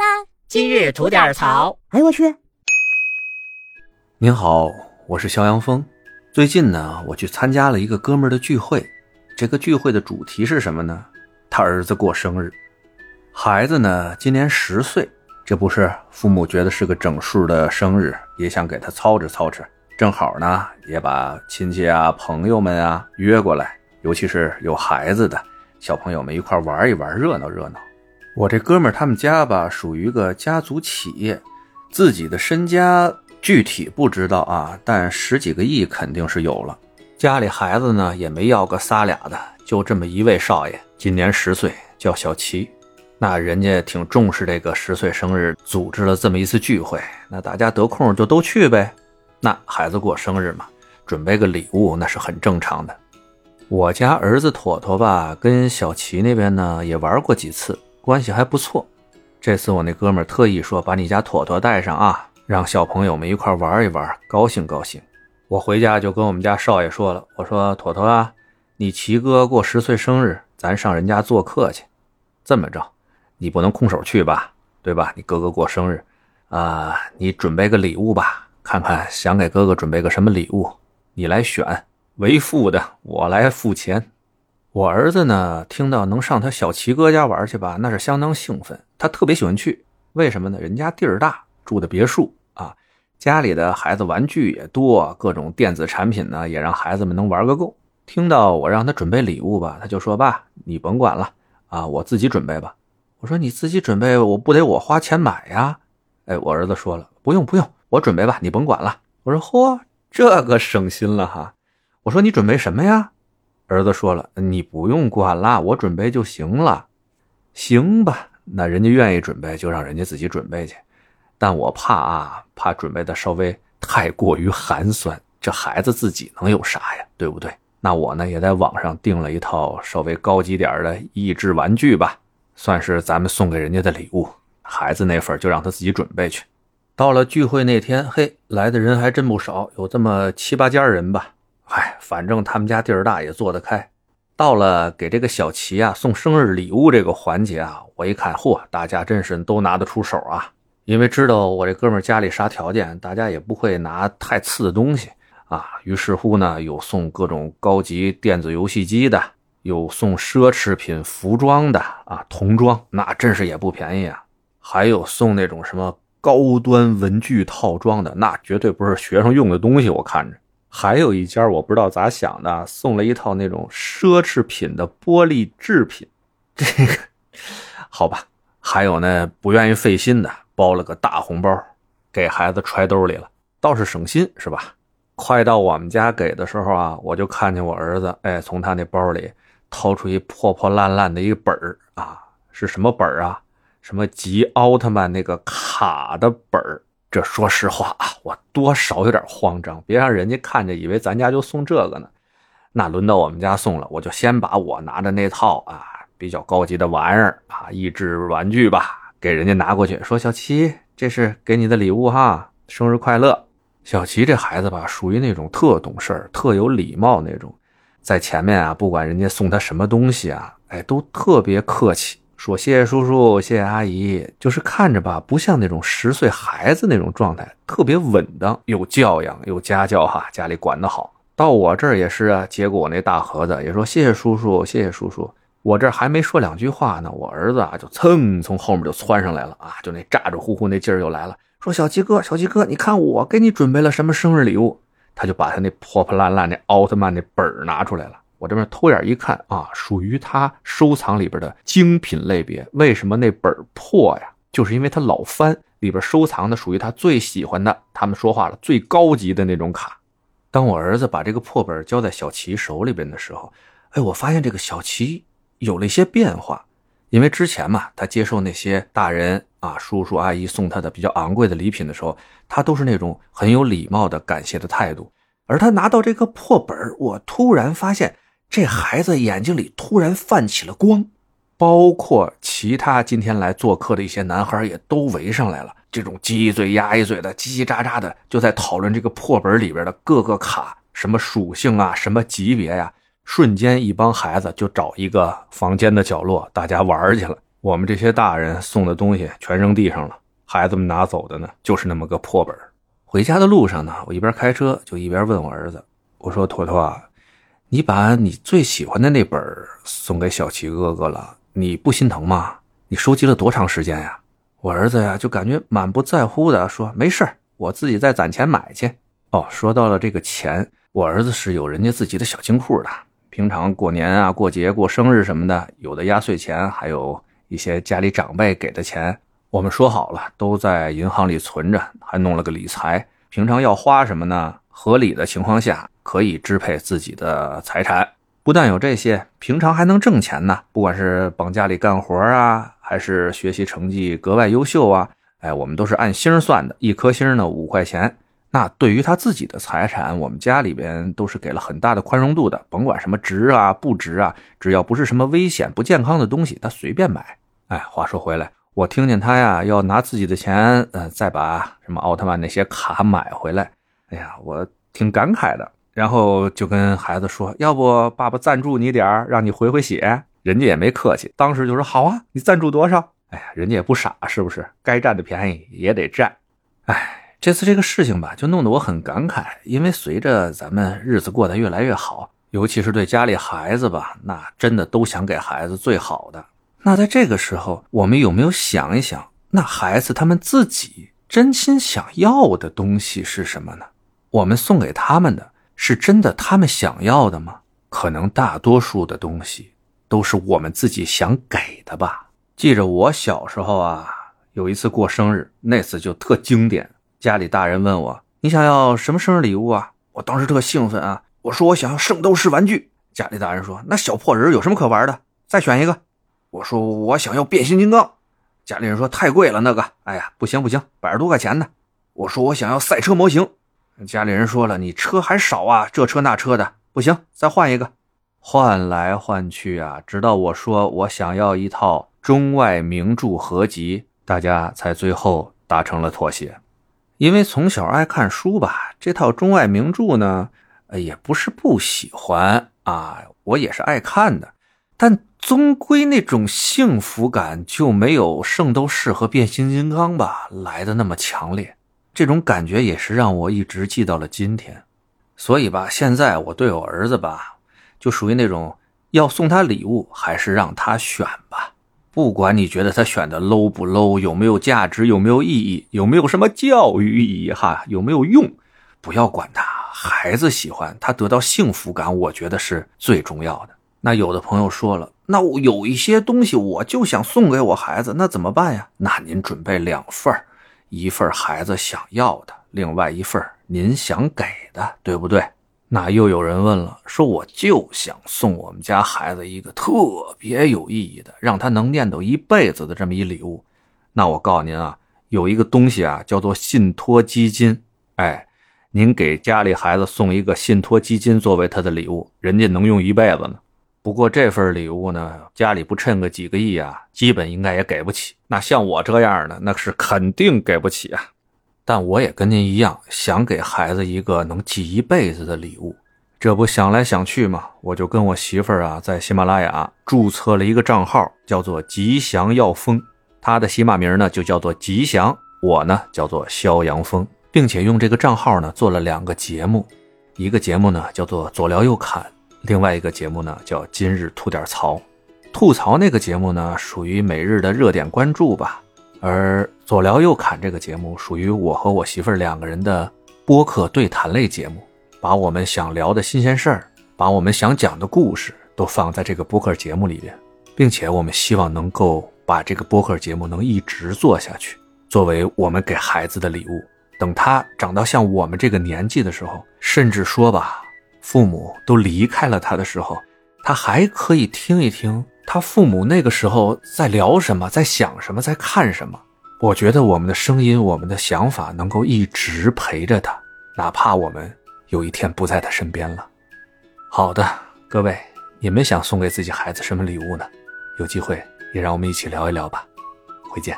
啦！今日吐点槽。哎呦我去！您好，我是肖阳峰。最近呢，我去参加了一个哥们儿的聚会。这个聚会的主题是什么呢？他儿子过生日，孩子呢今年十岁。这不是父母觉得是个整数的生日，也想给他操持操持。正好呢，也把亲戚啊、朋友们啊约过来，尤其是有孩子的小朋友们一块玩一玩，热闹热闹。我这哥们儿他们家吧，属于个家族企业，自己的身家具体不知道啊，但十几个亿肯定是有了。家里孩子呢也没要个仨俩的，就这么一位少爷，今年十岁，叫小齐。那人家挺重视这个十岁生日，组织了这么一次聚会，那大家得空就都去呗。那孩子过生日嘛，准备个礼物那是很正常的。我家儿子妥妥吧，跟小齐那边呢也玩过几次。关系还不错，这次我那哥们特意说把你家妥妥带上啊，让小朋友们一块玩一玩，高兴高兴。我回家就跟我们家少爷说了，我说妥妥啊，你齐哥过十岁生日，咱上人家做客去。这么着，你不能空手去吧，对吧？你哥哥过生日，啊，你准备个礼物吧，看看想给哥哥准备个什么礼物，你来选。为父的，我来付钱。我儿子呢，听到能上他小齐哥家玩去吧，那是相当兴奋。他特别喜欢去，为什么呢？人家地儿大，住的别墅啊，家里的孩子玩具也多，各种电子产品呢，也让孩子们能玩个够。听到我让他准备礼物吧，他就说：“爸，你甭管了啊，我自己准备吧。”我说：“你自己准备，我不得我花钱买呀？”哎，我儿子说了：“不用不用，我准备吧，你甭管了。”我说：“嚯，这个省心了哈。”我说：“你准备什么呀？”儿子说了：“你不用管了，我准备就行了。”行吧，那人家愿意准备，就让人家自己准备去。但我怕啊，怕准备的稍微太过于寒酸，这孩子自己能有啥呀？对不对？那我呢，也在网上订了一套稍微高级点的益智玩具吧，算是咱们送给人家的礼物。孩子那份就让他自己准备去。到了聚会那天，嘿，来的人还真不少，有这么七八家人吧。嗨，反正他们家地儿大，也做得开。到了给这个小齐啊送生日礼物这个环节啊，我一看，嚯，大家真是都拿得出手啊！因为知道我这哥们家里啥条件，大家也不会拿太次的东西啊。于是乎呢，有送各种高级电子游戏机的，有送奢侈品服装的啊，童装那真是也不便宜啊。还有送那种什么高端文具套装的，那绝对不是学生用的东西，我看着。还有一家我不知道咋想的，送了一套那种奢侈品的玻璃制品，这个好吧。还有呢，不愿意费心的，包了个大红包给孩子揣兜里了，倒是省心是吧？快到我们家给的时候啊，我就看见我儿子哎，从他那包里掏出一破破烂烂的一个本儿啊，是什么本儿啊？什么集奥特曼那个卡的本儿。这说实话啊，我多少有点慌张，别让人家看着以为咱家就送这个呢。那轮到我们家送了，我就先把我拿着那套啊比较高级的玩意儿啊益智玩具吧，给人家拿过去，说小齐，这是给你的礼物哈，生日快乐。小齐这孩子吧，属于那种特懂事儿、特有礼貌那种，在前面啊，不管人家送他什么东西啊，哎，都特别客气。说谢谢叔叔，谢谢阿姨，就是看着吧，不像那种十岁孩子那种状态，特别稳当，有教养，有家教哈，家里管得好。到我这儿也是啊，接过我那大盒子，也说谢谢叔叔，谢谢叔叔。我这还没说两句话呢，我儿子啊就噌从后面就窜上来了啊，就那咋咋呼呼那劲儿又来了，说小鸡哥，小鸡哥，你看我给你准备了什么生日礼物？他就把他那破破烂烂的奥特曼那本儿拿出来了。我这边偷眼一看啊，属于他收藏里边的精品类别。为什么那本破呀？就是因为他老翻，里边收藏的属于他最喜欢的。他们说话了，最高级的那种卡。当我儿子把这个破本交在小齐手里边的时候，哎，我发现这个小齐有了一些变化。因为之前嘛，他接受那些大人啊、叔叔阿姨送他的比较昂贵的礼品的时候，他都是那种很有礼貌的感谢的态度。而他拿到这个破本我突然发现。这孩子眼睛里突然泛起了光，包括其他今天来做客的一些男孩也都围上来了。这种鸡一嘴鸭一嘴的，叽叽喳喳的，就在讨论这个破本里边的各个卡，什么属性啊，什么级别呀。瞬间，一帮孩子就找一个房间的角落，大家玩去了。我们这些大人送的东西全扔地上了，孩子们拿走的呢，就是那么个破本。回家的路上呢，我一边开车就一边问我儿子：“我说，坨坨啊，你把你最喜欢的那本送给小齐哥哥了，你不心疼吗？你收集了多长时间呀？”我儿子呀，就感觉满不在乎的说：“没事我自己再攒钱买去。”哦，说到了这个钱，我儿子是有人家自己的小金库的。平常过年啊、过节、过生日什么的，有的压岁钱，还有一些家里长辈给的钱，我们说好了都在银行里存着，还弄了个理财。平常要花什么呢？合理的情况下可以支配自己的财产。不但有这些，平常还能挣钱呢。不管是帮家里干活啊。还是学习成绩格外优秀啊！哎，我们都是按星算的，一颗星呢五块钱。那对于他自己的财产，我们家里边都是给了很大的宽容度的，甭管什么值啊不值啊，只要不是什么危险不健康的东西，他随便买。哎，话说回来，我听见他呀要拿自己的钱，呃，再把什么奥特曼那些卡买回来，哎呀，我挺感慨的。然后就跟孩子说，要不爸爸赞助你点儿让你回回血。人家也没客气，当时就说好啊，你赞助多少？哎呀，人家也不傻，是不是？该占的便宜也得占。哎，这次这个事情吧，就弄得我很感慨，因为随着咱们日子过得越来越好，尤其是对家里孩子吧，那真的都想给孩子最好的。那在这个时候，我们有没有想一想，那孩子他们自己真心想要的东西是什么呢？我们送给他们的是真的他们想要的吗？可能大多数的东西。都是我们自己想给的吧？记着我小时候啊，有一次过生日，那次就特经典。家里大人问我：“你想要什么生日礼物啊？”我当时特兴奋啊，我说：“我想要圣斗士玩具。”家里大人说：“那小破人有什么可玩的？再选一个。”我说：“我想要变形金刚。”家里人说：“太贵了，那个。”哎呀，不行不行，百十多块钱呢。我说：“我想要赛车模型。”家里人说了：“你车还少啊，这车那车的，不行，再换一个。”换来换去啊，直到我说我想要一套中外名著合集，大家才最后达成了妥协。因为从小爱看书吧，这套中外名著呢，也不是不喜欢啊，我也是爱看的，但终归那种幸福感就没有圣斗士和变形金刚吧来的那么强烈。这种感觉也是让我一直记到了今天。所以吧，现在我对我儿子吧。就属于那种要送他礼物，还是让他选吧。不管你觉得他选的 low 不 low，有没有价值，有没有意义，有没有什么教育意义，哈，有没有用，不要管他。孩子喜欢他得到幸福感，我觉得是最重要的。那有的朋友说了，那我有一些东西我就想送给我孩子，那怎么办呀？那您准备两份儿一份孩子想要的，另外一份您想给的，对不对？那又有人问了，说我就想送我们家孩子一个特别有意义的，让他能念叨一辈子的这么一礼物。那我告诉您啊，有一个东西啊，叫做信托基金。哎，您给家里孩子送一个信托基金作为他的礼物，人家能用一辈子呢。不过这份礼物呢，家里不趁个几个亿啊，基本应该也给不起。那像我这样的，那是肯定给不起啊。但我也跟您一样，想给孩子一个能记一辈子的礼物。这不想来想去嘛，我就跟我媳妇儿啊，在喜马拉雅注册了一个账号，叫做“吉祥药风”。他的喜马名呢就叫做吉祥，我呢叫做肖阳峰，并且用这个账号呢做了两个节目，一个节目呢叫做左聊右侃，另外一个节目呢叫今日吐点槽。吐槽那个节目呢属于每日的热点关注吧。而左聊右侃这个节目属于我和我媳妇儿两个人的播客对谈类节目，把我们想聊的新鲜事儿，把我们想讲的故事都放在这个播客节目里边，并且我们希望能够把这个播客节目能一直做下去，作为我们给孩子的礼物。等他长到像我们这个年纪的时候，甚至说吧，父母都离开了他的时候，他还可以听一听。他父母那个时候在聊什么，在想什么，在看什么？我觉得我们的声音，我们的想法能够一直陪着他，哪怕我们有一天不在他身边了。好的，各位，你们想送给自己孩子什么礼物呢？有机会也让我们一起聊一聊吧。回见。